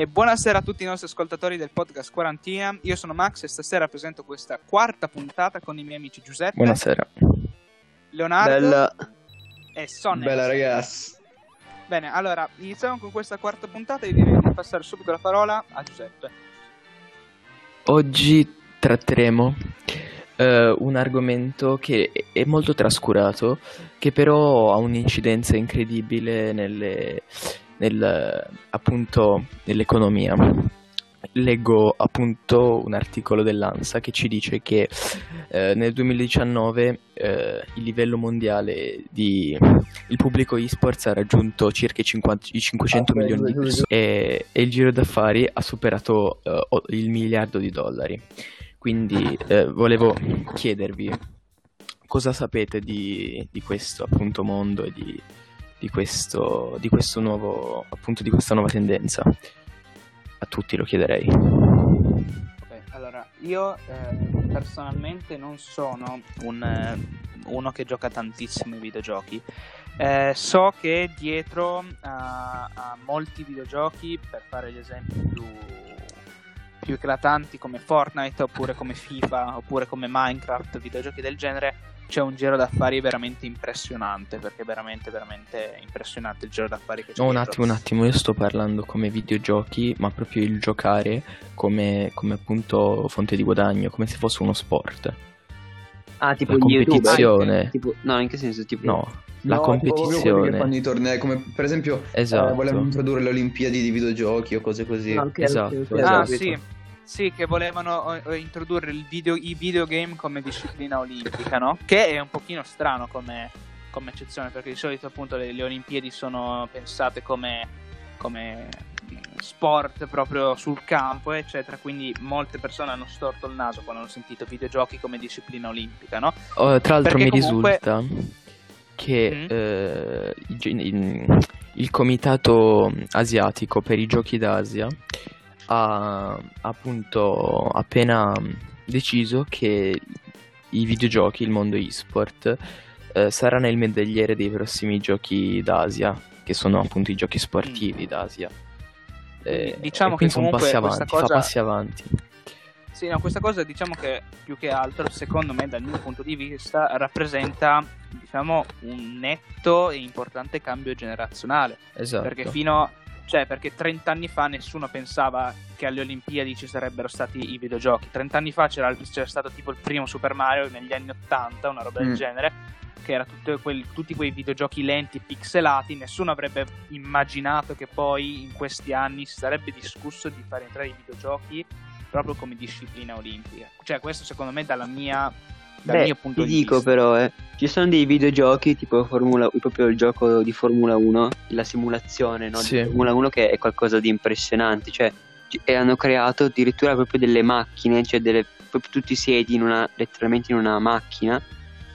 E buonasera a tutti i nostri ascoltatori del podcast Quarantina. Io sono Max e stasera presento questa quarta puntata con i miei amici Giuseppe. Buonasera. Leonardo. Bella. E Sonny. Bella ragazzi. Bene, allora iniziamo con questa quarta puntata e direi di passare subito la parola a Giuseppe. Oggi tratteremo uh, un argomento che è molto trascurato, che però ha un'incidenza incredibile nelle, nel, appunto, nell'economia. Leggo appunto un articolo dell'ANSA che ci dice che eh, nel 2019 eh, il livello mondiale di il pubblico esports ha raggiunto circa i, 50, i 500 okay, milioni di persone e, e, il giro d'affari ha superato uh, il miliardo di dollari. Quindi eh, volevo chiedervi cosa sapete di, di questo appunto mondo e di, di, questo, di questo nuovo appunto di questa nuova tendenza. A tutti lo chiederei. Ok, allora io eh, personalmente non sono un, eh, uno che gioca tantissimo ai videogiochi. Eh, so che dietro a, a molti videogiochi, per fare gli esempi più più eclatanti come Fortnite oppure come FIFA oppure come Minecraft, videogiochi del genere, c'è un giro d'affari veramente impressionante perché è veramente veramente impressionante il giro d'affari che c'è. No, un attimo, un attimo, io sto parlando come videogiochi, ma proprio il giocare come, come appunto fonte di guadagno, come se fosse uno sport. Ah, tipo la competizione. Ah, tipo, no, in che senso? Tipo... No, la no, competizione. fanno i tornei, come per esempio esatto. eh, volevano introdurre le Olimpiadi di videogiochi o cose così. Ah, okay, esatto. Okay, okay. Ah, sì. Sì, che volevano eh, introdurre video, i videogame come disciplina olimpica, no? Che è un pochino strano come, come eccezione, perché di solito appunto le, le Olimpiadi sono pensate come, come sport proprio sul campo, eccetera. Quindi molte persone hanno storto il naso quando hanno sentito videogiochi come disciplina olimpica, no? Oh, tra l'altro Perché mi comunque... risulta che mm. eh, il, il, comitato asiatico per i giochi d'Asia ha appunto appena deciso che i videogiochi, il mondo e-sport, eh, sarà nel medagliere dei prossimi giochi d'Asia, che sono appunto i giochi sportivi mm. d'Asia. Eh, diciamo che sono passi avanti, cosa... fa passi avanti. Sì, no, questa cosa diciamo che più che altro, secondo me, dal mio punto di vista, rappresenta diciamo un netto e importante cambio generazionale. Esatto. Perché fino cioè, perché 30 anni fa nessuno pensava che alle Olimpiadi ci sarebbero stati i videogiochi. 30 anni fa c'era, c'era stato tipo il primo Super Mario negli anni 80, una roba mm. del genere, che era quel, tutti quei videogiochi lenti, pixelati. Nessuno avrebbe immaginato che poi in questi anni si sarebbe discusso di fare entrare i videogiochi proprio come disciplina olimpica. Cioè, questo secondo me dalla mia dal Beh, mio punto ti di dico vista. però, eh, ci sono dei videogiochi tipo Formula, proprio il gioco di Formula 1, la simulazione no, sì. di Formula 1 che è qualcosa di impressionante, cioè e hanno creato addirittura proprio delle macchine, cioè delle, proprio tutti siedi in una, letteralmente in una macchina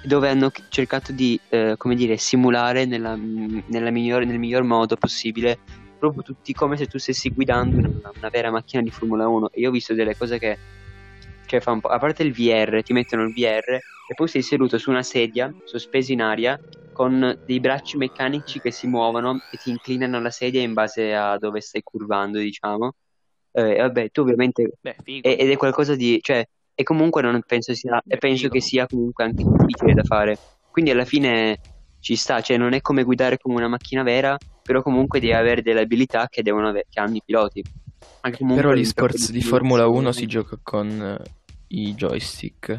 dove hanno cercato di eh, come dire simulare nella, nella migliore, nel miglior modo possibile proprio tutti come se tu stessi guidando una, una vera macchina di Formula 1 e io ho visto delle cose che cioè fa un po', a parte il VR, ti mettono il VR e poi sei seduto su una sedia, sospeso in aria, con dei bracci meccanici che si muovono e ti inclinano la sedia in base a dove stai curvando, diciamo. Eh, vabbè, tu ovviamente... Beh, ed è qualcosa di... cioè, e comunque non penso sia... Beh, penso che sia comunque anche difficile da fare. Quindi alla fine ci sta, cioè non è come guidare come una macchina vera, però comunque devi avere delle abilità che, devono avere, che hanno i piloti. Però gli sport di Formula 1 si gioca con eh, i joystick.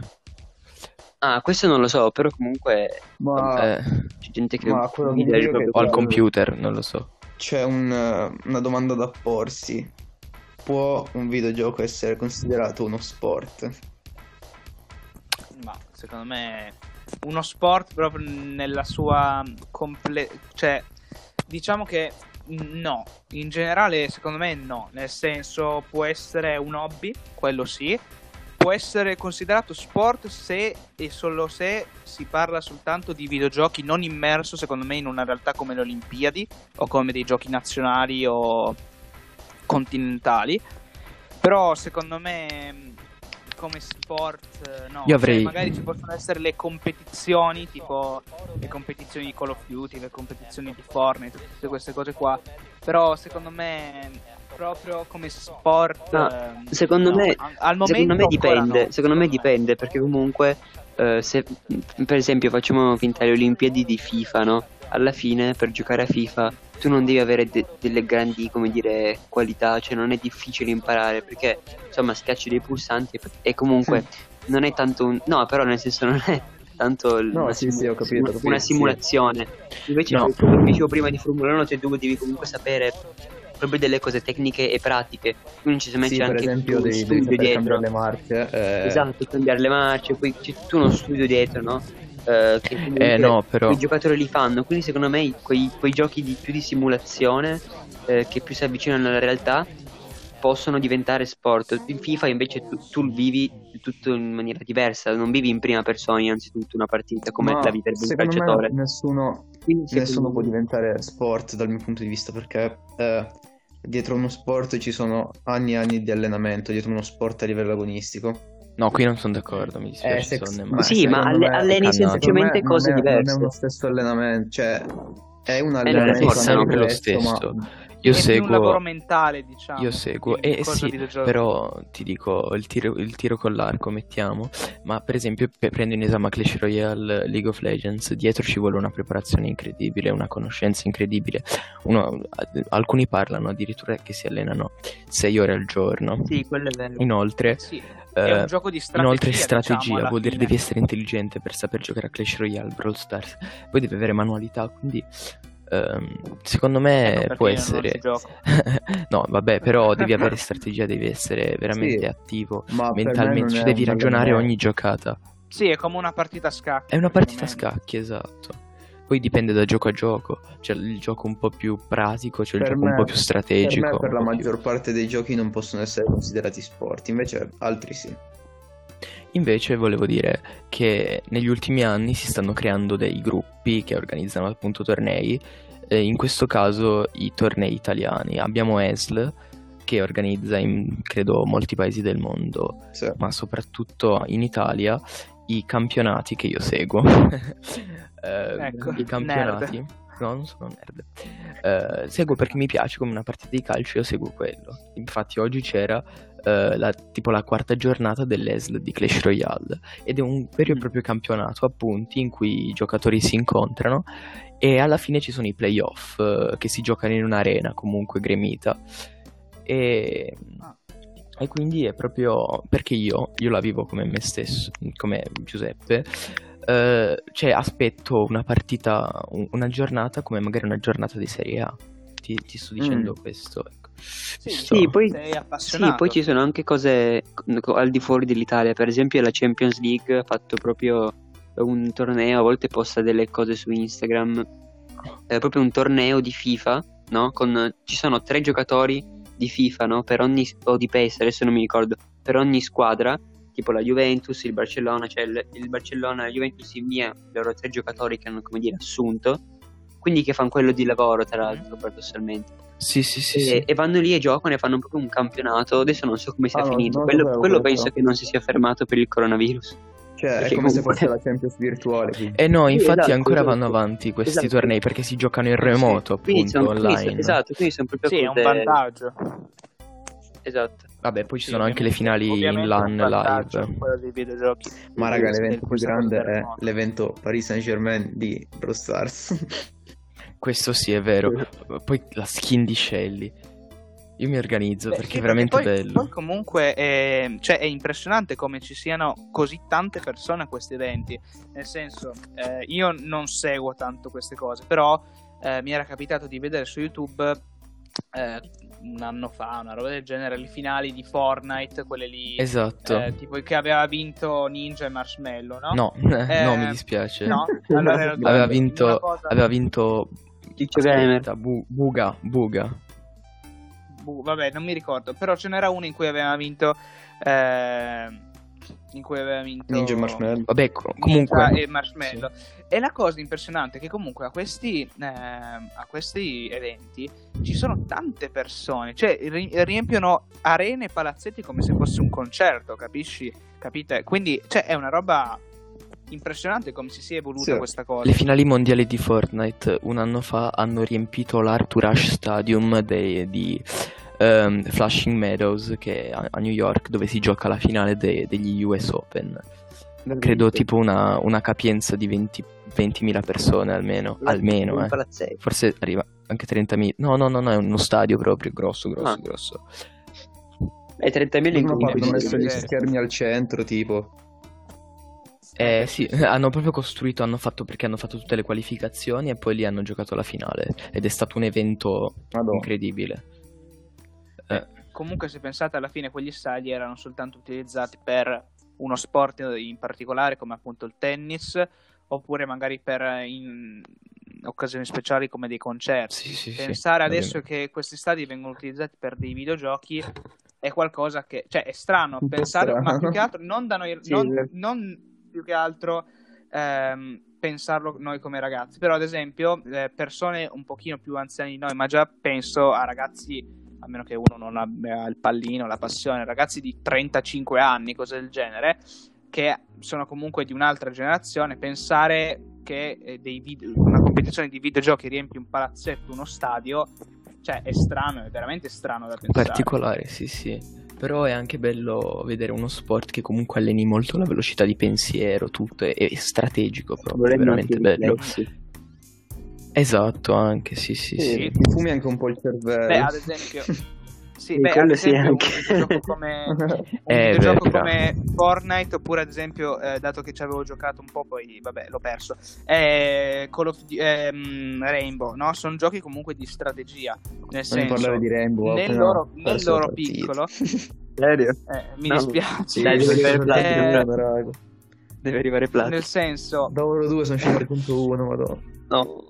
Ah, questo non lo so, però comunque ma... eh, c'è gente che ma quello che o al computer, non lo so. C'è un, una domanda da porsi. Può un videogioco essere considerato uno sport? Ma secondo me uno sport proprio nella sua comple... cioè diciamo che no, in generale secondo me no, nel senso può essere un hobby, quello sì, può essere considerato sport se e solo se si parla soltanto di videogiochi non immerso secondo me in una realtà come le Olimpiadi o come dei giochi nazionali o continentali però secondo me come sport, eh, no. Io avrei- Cioè, magari ci possono essere le competizioni, tipo le competizioni di Call of Duty, le competizioni di Fortnite, tutte queste cose qua. Però secondo me, proprio come sport. No, ehm, secondo no, me- al- momento secondo me dipende, no, secondo me dipende perché comunque eh, se per esempio facciamo finta le Olimpiadi di FIFA, no? Alla fine per giocare a FIFA tu non devi avere de- delle grandi, come dire, qualità, cioè non è difficile imparare perché insomma schiacci dei pulsanti e, e comunque non è tanto un no, però nel senso non è tanto No, una, sì, sì, ho capito, ho capito, una sì. simulazione. Invece No. come dicevo prima di Formula 1, cioè tu devi comunque sapere proprio delle cose tecniche e pratiche. Quindi ci si mette Sì, per anche esempio un devi, devi studio saper dietro. cambiare le marce. eh, Esatto, cambiare le marce, poi c'è tutto uno studio dietro, no? Eh, che Eh, no, però- i giocatori li fanno, quindi secondo me quei, quei giochi di, più di simulazione eh, che più si avvicinano alla realtà possono diventare sport. In FIFA invece tu, tu il vivi tutto in maniera diversa, non vivi in prima persona innanzitutto una partita come ma la vita del secondo calciatore. nessuno, Quindi nessuno me- può diventare sport dal mio punto di vista perché eh, dietro uno sport ci sono anni e anni di allenamento, dietro uno sport a livello agonistico. No, qui non sono d'accordo, mi dispiace. Eh, sex- Sonne, ma Sì, ma alle- alleni semplicemente me cose non è, Non diverse. è uno stesso allenamento, cioè è un allenamento forza, anche non è lo questo, ma- stesso. Io è più un lavoro seguo, mentale, diciamo. io seguo, e cosa sì, però ti dico il tiro, il tiro con l'arco, mettiamo, ma per esempio pe- prendo in esame Clash Royale, League of Legends, dietro ci vuole una preparazione incredibile, una conoscenza incredibile. Uno- alcuni parlano addirittura che si allenano 6 ore al giorno. Sì, quello è vero. Inoltre, Sì, è eh, un gioco di strategia. Inoltre diciamo, strategia alla vuol dire fine. devi essere intelligente per saper giocare a Clash Royale, Brawl Stars. Poi devi avere manualità, quindi ehm, secondo me Ecco può essere. No, vabbè, però devi avere strategia, devi essere veramente Sì, attivo mentalmente, non ci è devi un ragionare ogni giocata. Sì, è come una partita a scacchi. È una partita a scacchi, esatto. Poi dipende da gioco a gioco. C'è il gioco un po' più pratico, c'è il Per gioco me- un po' più strategico. Per me, per la po' più- maggior parte dei giochi non possono essere considerati sport, invece altri sì. Invece volevo dire che negli ultimi anni si stanno creando dei gruppi che organizzano appunto tornei, eh, in questo caso i tornei italiani. Abbiamo ESL che organizza in credo molti paesi del mondo, Sì. ma soprattutto in Italia i campionati che io seguo. Eh, Ecco, I campionati. No, non sono nerd. Eh, seguo perché mi piace come una partita di calcio, io seguo quello. Infatti oggi c'era eh, la, tipo la quarta giornata dell'ESL di Clash Royale ed è un vero e proprio campionato a punti in cui i giocatori si incontrano e alla fine ci sono i playoff eh, che si giocano in un'arena comunque gremita e, Ah. e quindi è proprio perché io, io la vivo come me stesso, come Giuseppe eh, cioè aspetto una partita, un- una giornata come magari una giornata di Serie A. Ti, ti sto dicendo Mm. questo. Ecco. Sì, Sì, poi, sì, poi ci sono anche cose co- al di fuori dell'Italia, per esempio la Champions League ha fatto proprio un torneo, a volte posta delle cose su Instagram, è proprio un torneo di FIFA, no? Con, ci sono tre giocatori di FIFA, no? Per ogni, o di PES, adesso non mi ricordo, per ogni squadra, tipo la Juventus, il Barcellona, cioè il, il Barcellona e la Juventus invia i loro tre giocatori che hanno, come dire, assunto, quindi che fanno quello di lavoro, tra l'altro, paradossalmente. Sì, sì, sì. e, sì. e vanno lì e giocano e fanno proprio un campionato. Adesso non so come sia Ah, no, finito. non quello quello penso che non si sia fermato per il coronavirus. Cioè, è Perché come se comunque- fosse la Champions virtuale. quindi. Eh no, Sì, infatti esatto, ancora esatto. vanno avanti questi Esatto. tornei perché si giocano in remoto, Quindi appunto, sono- quindi online. sono- esatto, quindi sono proprio Sì, è un vantaggio. Esatto. Vabbè, poi ci Sì, sono anche le finali in LAN live. quello dei videogiochi. Ma raga, l'evento più grande è l'evento Paris Saint Germain di Brawl Stars. Questo sì, è vero. Poi la skin di Shelly. Io mi organizzo Beh, perché è veramente poi, bello. Poi comunque è, cioè, è impressionante come ci siano così tante persone a questi eventi. Nel senso, eh, io non seguo tanto queste cose, però eh, mi era capitato di vedere su YouTube eh, un anno fa, una roba del genere, le finali di Fortnite, quelle lì, Esatto. eh, tipo che aveva vinto Ninja e Marshmallow, no? No, Eh, no, mi dispiace. No? Allora era Aveva vinto, cosa- aveva vinto aspetta, Bu- Buga, Buga. Bu- vabbè, non mi ricordo, però ce n'era uno in cui aveva vinto eh, in cui aveva vinto Ninja e Marshmallow. Vabbè, co- comunque... Ninja e Marshmallow. E la cosa impressionante è che comunque a questi, eh, a questi eventi ci sono tante persone, cioè ri- riempiono arene e palazzetti come se fosse un concerto, capisci? Capite? Quindi cioè, è una roba impressionante come si sia evoluta Sì. questa cosa. Le finali mondiali di Fortnite un anno fa hanno riempito l'Arthur Ashe Stadium dei- di ehm, Flushing Meadows, che è a, a New York, dove si gioca la finale de- degli US Open. Credo tipo una, una capienza di 20 20.000 persone almeno, almeno, eh. Forse arriva anche 30.000. No, no, no, no, è uno stadio proprio grosso, grosso, Ah. grosso. E 30.000 in fatto- hanno messo gli schermi al centro, tipo. Eh sì, hanno proprio costruito, hanno fatto perché hanno fatto tutte le qualificazioni e poi lì hanno giocato la finale ed è stato un evento Madonna. incredibile. Eh, Comunque se pensate alla fine quegli stadi erano soltanto utilizzati per uno sport in particolare come appunto il tennis oppure magari per eh, occasioni speciali come dei concerti. sì, sì, sì, Pensare adesso ovviamente. che questi stadi vengono utilizzati per dei videogiochi è qualcosa che, cioè, è strano po' pensare, ma strano. più che altro non da noi, Sì, non, esatto. non più che altro ehm, pensarlo noi come ragazzi, però ad esempio eh, persone un pochino più anziane di noi, ma già penso a ragazzi, a meno che uno non abbia il pallino, la passione, ragazzi di 35 anni, cose del genere, che sono comunque di un'altra generazione, pensare che eh, dei video- una competizione di videogiochi riempie un palazzetto, uno stadio, cioè è strano, è veramente strano da pensare. particolare, sì, sì. Però è anche bello vedere uno sport che comunque alleni molto la velocità di pensiero, tutto, è, è strategico proprio, è veramente bello. riflessi. Esatto, anche, sì, sì, Sì. sì. Ti fumi anche un po' il cervello. Beh, ad esempio, sì, beh, ad quello sì, anche. un videogioco come, un Eh, come Fortnite, oppure ad esempio, eh, dato che ci avevo giocato un po', poi vabbè, l'ho perso. eh, Call of ehm, Rainbow, no? Sono giochi comunque di strategia. Nel Non senso, parlare di Rainbow. nel appena loro- nel loro piccolo, Serio? eh, mi No, dispiace. Sì, Dai, deve arrivare Platinum, Platinum. Deve arrivare Platino. nel senso, Da oro 2 sono 5.1, madonna. No.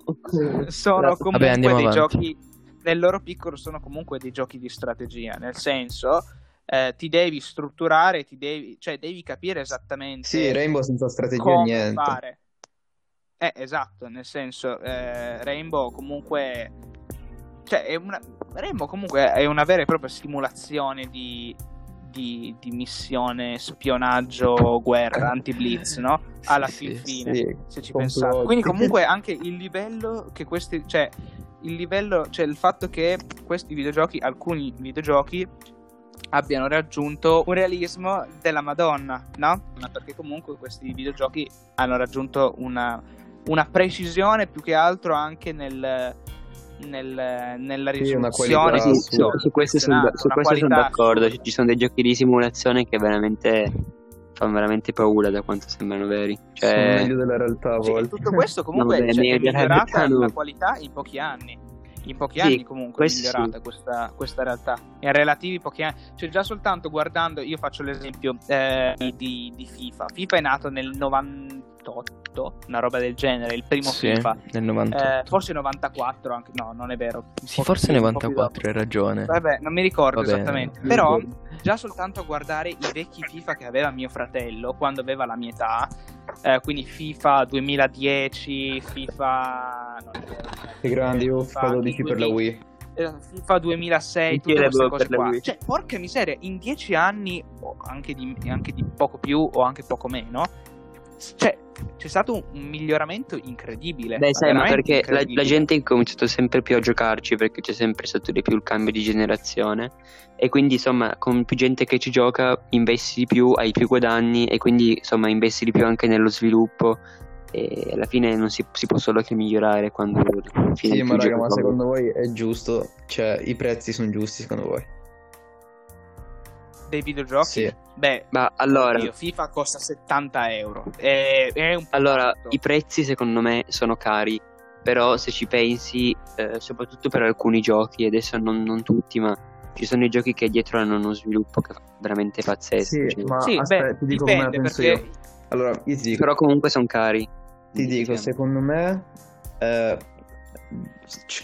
sono comunque Vabbè, dei avanti. giochi nel loro piccolo sono comunque dei giochi di strategia nel senso eh, ti devi strutturare ti devi cioè devi capire esattamente Sì, Rainbow senza strategia come niente. fare eh esatto nel senso eh, Rainbow comunque cioè è una Rainbow comunque è una vera e propria simulazione di di, di missione spionaggio guerra anti-blitz no? alla Sì, fin fine Sì, se ci complotti. pensate. Quindi comunque anche il livello che questi, cioè il livello, cioè il fatto che questi videogiochi, alcuni videogiochi abbiano raggiunto un realismo della Madonna, no? Ma perché comunque questi videogiochi hanno raggiunto una, una precisione più che altro anche nel, nel- nella Sì, risoluzione. Sì, su, su questo sono, su questo sono d'accordo. Ci sono dei giochi di simulazione che veramente fanno veramente paura da quanto sembrano veri. Sono Cioè, meglio della realtà a Sì, volte. tutto questo comunque vabbè, cioè, è della migliorata no. la qualità in pochi anni. In pochi Sì, anni comunque è sì. migliorata questa, questa realtà. In relativi pochi anni. Cioè già soltanto guardando, io faccio l'esempio eh, di, di FIFA. FIFA è nato nel 98, una roba del genere, il primo Sì, FIFA. nel 98. Eh, forse 94 anche, no non è vero. Sì, forse più- un po' più 94, hai ragione. Vabbè, non mi ricordo Va bene. esattamente. Mi Però già soltanto a guardare i vecchi FIFA che aveva mio fratello quando aveva la mia età, eh, quindi FIFA 2010, FIFA. non è vero, Che grandi, FIFA FIFA 12 per la 2000, Wii. eh, FIFA 2006, Anch'io tutte queste cose qua. Cioè, porca miseria, in dieci anni, o anche di, anche di poco più o anche poco meno, cioè, c'è stato un, miglioramento incredibile. Beh, sai, ma perché la, la gente ha incominciato sempre più a giocarci perché c'è sempre stato di più il cambio di generazione e quindi insomma con più gente che ci gioca investi di più, hai più guadagni e quindi insomma investi di più anche nello sviluppo e alla fine non si, si può solo che migliorare quando alla fine Sì, ma raga, ma con- secondo voi è giusto? Cioè, i prezzi sono giusti secondo voi? Dei videogiochi? Sì. Beh, Ma allora, oddio, FIFA costa 70 euro. È, è allora i prezzi secondo me sono cari però se ci pensi eh, soprattutto per alcuni giochi adesso non, non tutti ma ci sono i giochi che dietro hanno uno sviluppo che è veramente pazzesco Sì, cioè. ma Sì, aspetta, beh, ti dico come la dipende penso perché io. Allora, io ti dico, però comunque sono cari ti dico, Diciamo. secondo me, eh,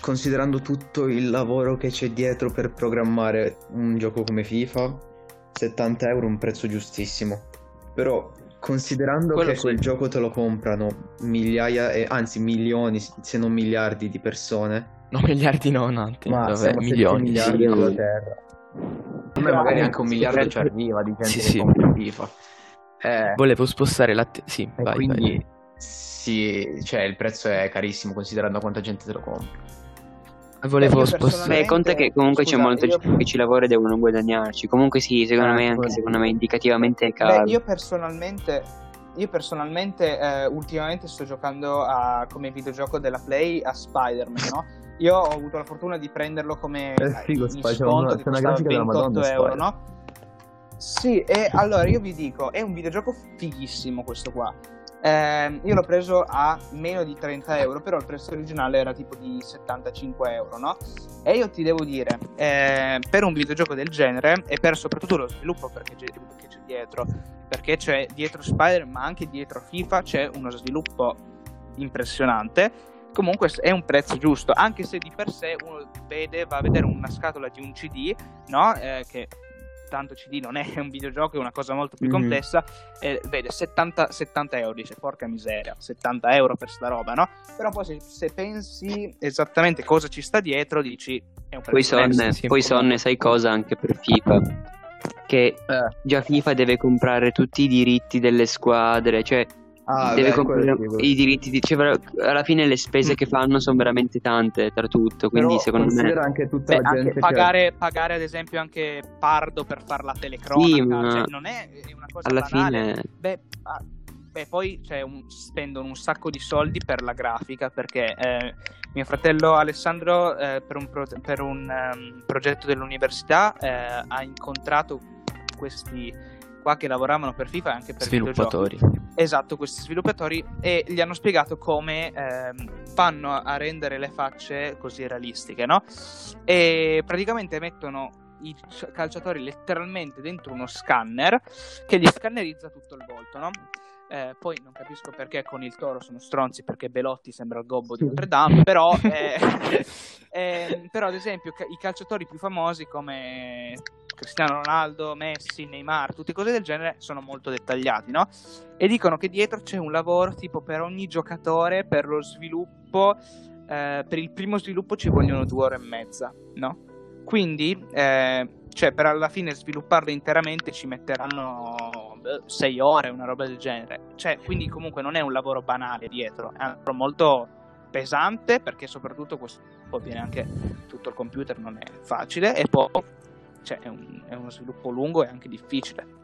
considerando tutto il lavoro che c'è dietro per programmare un gioco come FIFA, 70 euro un prezzo giustissimo. Però considerando Quello che quel sì. gioco te lo comprano migliaia, e, anzi milioni, se non miliardi di persone, No, miliardi no, no, ma vabbè, milioni. miliardi sì. sulla Terra. A me magari anche un miliardo ci arriva di gente Sì, che sì. compra FIFA. Eh, Volevo spostare la... Sì, e vai, quindi vai. sì, cioè il prezzo è carissimo considerando quanta gente te lo compra. Volevo io spostare... Beh, conta che comunque c'è scusa, molta io- gente che ci lavora e devono guadagnarci. Comunque sì, secondo Eh, me anche quello- secondo me indicativamente è caro. Beh, io personalmente, io personalmente eh, ultimamente sto giocando a, come videogioco della Play a Spider-Man, no? Io ho avuto la fortuna di prenderlo come È figo, in c'è sconto una- una costava grafica della 28 Madonna, euro, no? Sì, e allora io vi dico, è un videogioco fighissimo questo qua. Eh, io l'ho preso a meno di 30 euro, però il prezzo originale era tipo di 75 euro, no? E io ti devo dire, eh, per un videogioco del genere e per soprattutto lo sviluppo perché c'è, che c'è dietro, perché c'è dietro Spider, ma anche dietro FIFA c'è uno sviluppo impressionante. Comunque è un prezzo giusto, anche se di per sé uno vede, va a vedere una scatola di un CD, no? Eh, che tanto CD non è un videogioco, è una cosa molto più Mhm. complessa, e vede 70, 70 euro, dice porca miseria, 70 euro per sta roba, no? Però poi se, se pensi esattamente cosa ci sta dietro, dici è un Poi prezzo sonne, poi sonne, sai cosa anche per FIFA? Che Eh. già FIFA deve comprare tutti i diritti delle squadre, cioè Ah, deve beh, comprare i diritti di, cioè, alla fine le spese che fanno sono veramente tante tra tutto, quindi Però secondo me anche tutta Beh, la anche gente pagare, pagare ad esempio anche Pardo per fare la telecronaca, Sì, ma cioè, non è, è una cosa alla banale. fine Beh, ah, beh, poi cioè, un- spendono un sacco di soldi per la grafica perché eh, mio fratello Alessandro eh, per un, pro- per un, ehm, progetto dell'università eh, ha incontrato questi qua che lavoravano per FIFA e anche per Sviluppatori. Esatto, questi sviluppatori e gli hanno spiegato come ehm, fanno a rendere le facce così realistiche, no? E praticamente mettono i calciatori letteralmente dentro uno scanner che gli scannerizza tutto il volto, no? Eh, poi non capisco perché con il toro sono stronzi perché Belotti sembra il gobbo di Notre Dame, però, eh, eh, però ad esempio ca- i calciatori più famosi come Cristiano Ronaldo, Messi, Neymar, tutte cose del genere sono molto dettagliati, no? E dicono che dietro c'è un lavoro tipo per ogni giocatore, per lo sviluppo, eh, per il primo sviluppo ci vogliono due ore e mezza, no? Quindi, eh, cioè, per alla fine svilupparlo interamente ci metteranno sei ore, una roba del genere. Cioè, quindi comunque non è un lavoro banale dietro, è un lavoro molto pesante perché soprattutto questo viene anche tutto il computer non è facile e poi cioè, è, un- è uno sviluppo lungo e anche difficile.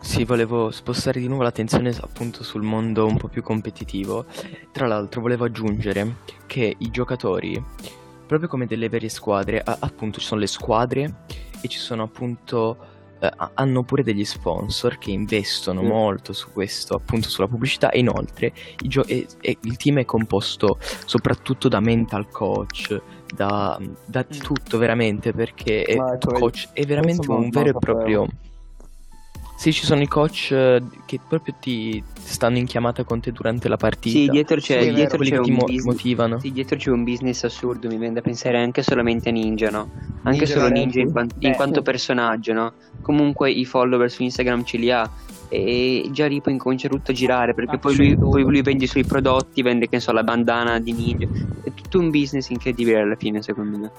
Sì, volevo spostare di nuovo l'attenzione appunto sul mondo un po' più competitivo. Tra l'altro volevo aggiungere che i giocatori, proprio come delle vere squadre, appunto ci sono le squadre e ci sono appunto eh, ha- hanno pure degli sponsor che investono Sì. molto su questo, appunto sulla pubblicità e inoltre i gio- e- e il team è composto soprattutto da mental coach, da, da Mm. tutto veramente perché è, ecco, coach è veramente un vero e proprio... Sì, ci sono i coach eh, che proprio ti stanno in chiamata con te durante la partita. sì, dietro c'è, Sì, dietro c'è che ti mo- business, motivano. sì, dietro c'è un business assurdo, mi viene da pensare anche solamente a Ninja, no? Anche solo Ninja in, quan- in Beh, quanto personaggio, no? Comunque i follower su Instagram ce li ha e già lì poi incomincia tutto a girare perché Ah, poi lui, poi lui vende i suoi prodotti, vende che ne so la bandana di Ninja. È tutto un business incredibile alla fine secondo me.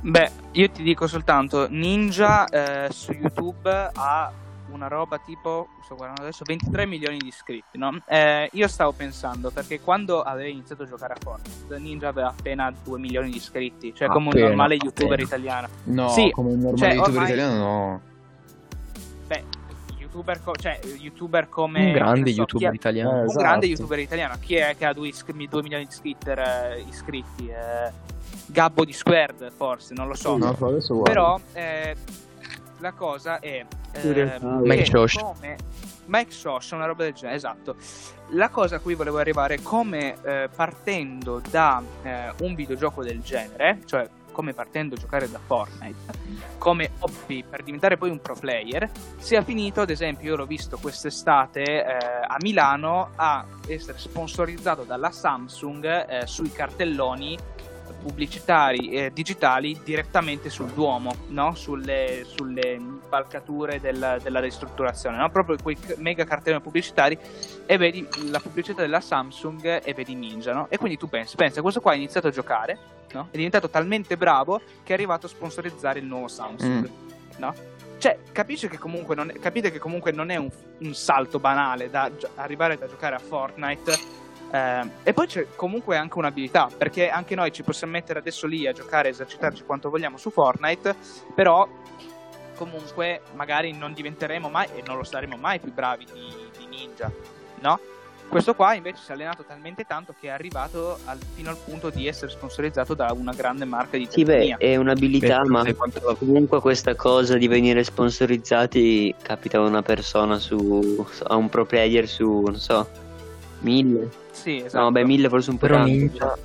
Beh, io ti dico soltanto, Ninja eh, su YouTube ha una roba tipo, sto guardando adesso, 23 milioni di iscritti, no? Eh, io stavo pensando, perché quando avevo iniziato a giocare a Fortnite, Ninja aveva appena 2 milioni di iscritti, cioè come un Appena, normale youtuber appena. italiano. No, Sì, come un normale cioè, youtuber ormai- italiano no. Beh, youtuber, co- cioè, youtuber come... un grande so, youtuber è- italiano. Eh, un esatto. grande youtuber italiano. Chi è che ha 2 milioni di Twitter, eh, iscritti? Eh, Gabbo di Squared, forse, non lo so. No, adesso guarda. Però eh, la cosa è eh, Mike Shosh. come Mike Shosh, una roba del genere, esatto. La cosa a cui volevo arrivare è come eh, partendo da eh, un videogioco del genere, cioè come partendo a giocare da Fortnite, come hobby per diventare poi un pro player, sia finito, ad esempio, io l'ho visto quest'estate eh, a Milano a essere sponsorizzato dalla Samsung eh, sui cartelloni pubblicitari eh, digitali direttamente sul Duomo, no? sulle, sulle impalcature del- della ristrutturazione, no? proprio quei mega cartelloni pubblicitari e vedi la pubblicità della Samsung e vedi Ninja. No? E quindi tu pensi, pensa, questo qua ha iniziato a giocare, no? è diventato talmente bravo che è arrivato a sponsorizzare il nuovo Samsung. No? Cioè, capisci che comunque non è, capite che comunque non è un, un salto banale da gio- arrivare da giocare a Fortnite. Eh, e poi c'è comunque anche un'abilità, perché anche noi ci possiamo mettere adesso lì a giocare, esercitarci quanto vogliamo su Fortnite, però comunque magari non diventeremo mai e non lo saremo mai più bravi di, di ninja, no? Questo qua invece si è allenato talmente tanto che è arrivato al- fino al punto di essere sponsorizzato da una grande marca di Sì, beh, è un'abilità, Beh, ma comunque questa cosa di venire sponsorizzati capita a una persona su a un pro player su, non so, mille. Sì, esatto. No, beh, mille forse un po' Però. Ninja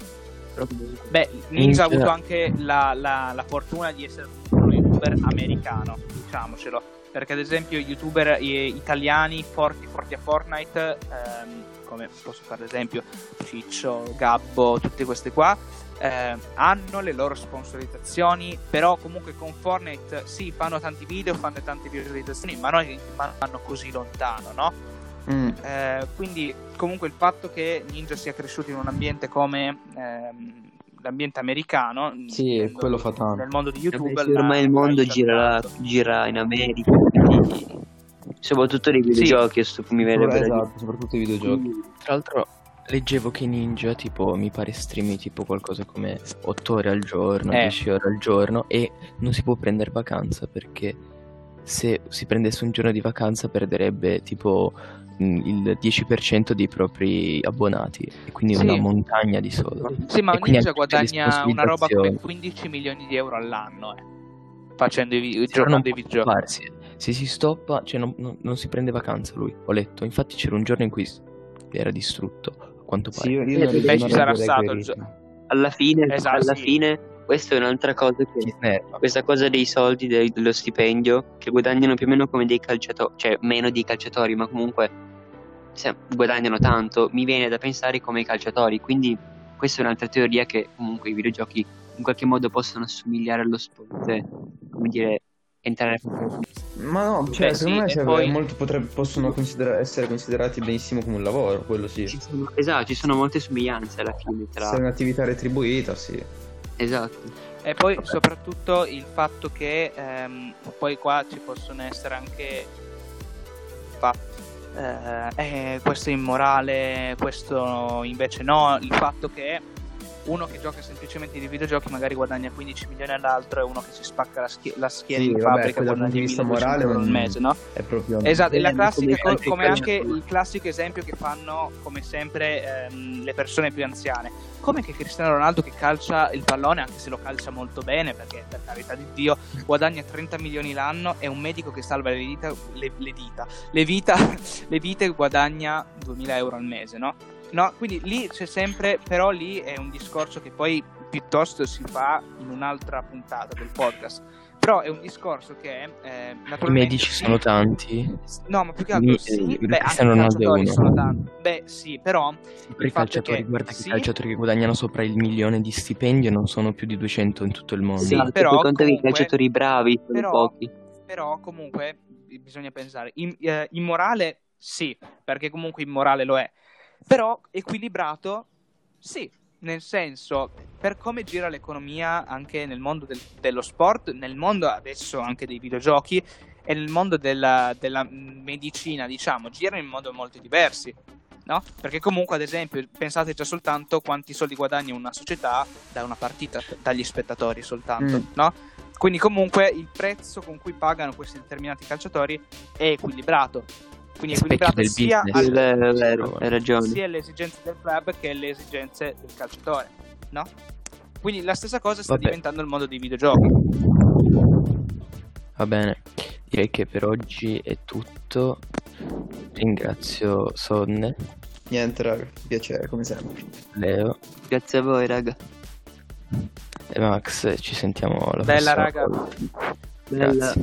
Beh, Ninja ha avuto anche la, la- la fortuna di essere uno youtuber americano, diciamocelo. Perché ad esempio youtuber italiani forti, forti a Fortnite, ehm, come posso fare ad esempio Ciccio, Gabbo, tutte queste qua, eh, hanno le loro sponsorizzazioni, però comunque con Fortnite sì, fanno tanti video, fanno tante visualizzazioni, ma non ma vanno così lontano, no? Mm. Eh, quindi comunque il fatto che Ninja sia cresciuto in un ambiente come ehm, l'ambiente americano Sì, nel- quello fa tanto. nel mondo di Vabbè, YouTube sì, ormai il mondo gira, gira in America, quindi- soprattutto nei videogiochi, adesso mi da dire. Esatto, soprattutto i videogiochi. Tra l'altro leggevo che Ninja tipo mi pare streami tipo qualcosa come 8 ore al giorno, Eh. 10 ore al giorno e non si può prendere vacanza perché se si prendesse un giorno di vacanza perderebbe tipo mh, il 10% dei propri abbonati e quindi Sì. una montagna di soldi. Sì, ma E quindi Ninja guadagna una roba come sponsorizzazioni. 15 milioni di euro all'anno eh, facendo i vi- Sì, però non giocando i può videogiochi. Se si stoppa, cioè non, non- non si prende vacanza lui. Ho letto, infatti c'era un giorno in cui era distrutto, a quanto pare. Sì, io, io non beh, non ci sarà stato. Alla fine, Esatto, alla sì. fine, questa è un'altra cosa che questa cosa dei soldi del- dello stipendio che guadagnano più o meno come dei calciatori, cioè meno dei calciatori, ma comunque se guadagnano tanto, mi viene da pensare come i calciatori, quindi questa è un'altra teoria che comunque i videogiochi in qualche modo possono assomigliare allo sport, come dire, entrare Ma no, cioè, Beh, secondo sì, me poi- molto potre- possono considera- essere considerati benissimo come un lavoro, quello sì. ci sono, esatto, ci sono molte somiglianze alla fine tra Se è un'attività retribuita, sì. Esatto. E poi soprattutto il fatto che ehm, poi qua ci possono essere anche fa- eh, eh, questo è immorale, questo invece no, il fatto che uno che gioca semplicemente di videogiochi magari guadagna 15 milioni all'altro e uno che si spacca la, schie- la schiena Sì, in vabbè, fabbrica guadagna punto di vista 1200 morale euro al mese, no? È proprio... Esatto, è la classica come come anche il classico esempio che fanno come sempre ehm, le persone più anziane. Come che Cristiano Ronaldo che calcia il pallone, anche se lo calcia molto bene, perché per carità di Dio guadagna 30 milioni l'anno, è un medico che salva le dita, le, le dita, le vita, le vite guadagna 2000 euro al mese, no? No, quindi lì c'è sempre, però lì è un discorso che poi piuttosto si fa in un'altra puntata del podcast. Però è un discorso che eh, I medici sì, sono tanti, No, ma più che altro Mi- sì, eh, beh, anche i è calciatori sono tanti. Beh, sì, però per i calciatori, che guarda che sì, i calciatori che guadagnano sopra il milione di stipendio non sono più di 200 in tutto il mondo. Sì, Esatto, però che i calciatori bravi sono però- pochi. però comunque bisogna pensare in- eh, immorale sì, perché comunque immorale lo è. Però equilibrato sì, nel senso per come gira l'economia anche nel mondo del- dello sport, nel mondo adesso anche dei videogiochi e nel mondo della, della medicina, diciamo, girano in modo molto diversi. No? Perché comunque, ad esempio, pensate già soltanto quanti soldi guadagna una società da una partita, dagli spettatori soltanto, Mm. no? Quindi comunque il prezzo con cui pagano questi determinati calciatori è equilibrato. Quindi è Specchio equilibrato del sia, al- vero, è vero, sia alle esigenze del club che alle esigenze del calciatore, no? Quindi la stessa cosa sta Vabbè. diventando il mondo dei videogiochi. Va bene, direi che per oggi è tutto. Ringrazio Sonne, Niente, raga, piacere, come sempre. Leo Grazie a voi, raga. e Max. Ci sentiamo la Bella prossima raga, volta. Bella, Grazie.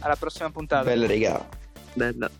alla prossima puntata. Belle regà. bella.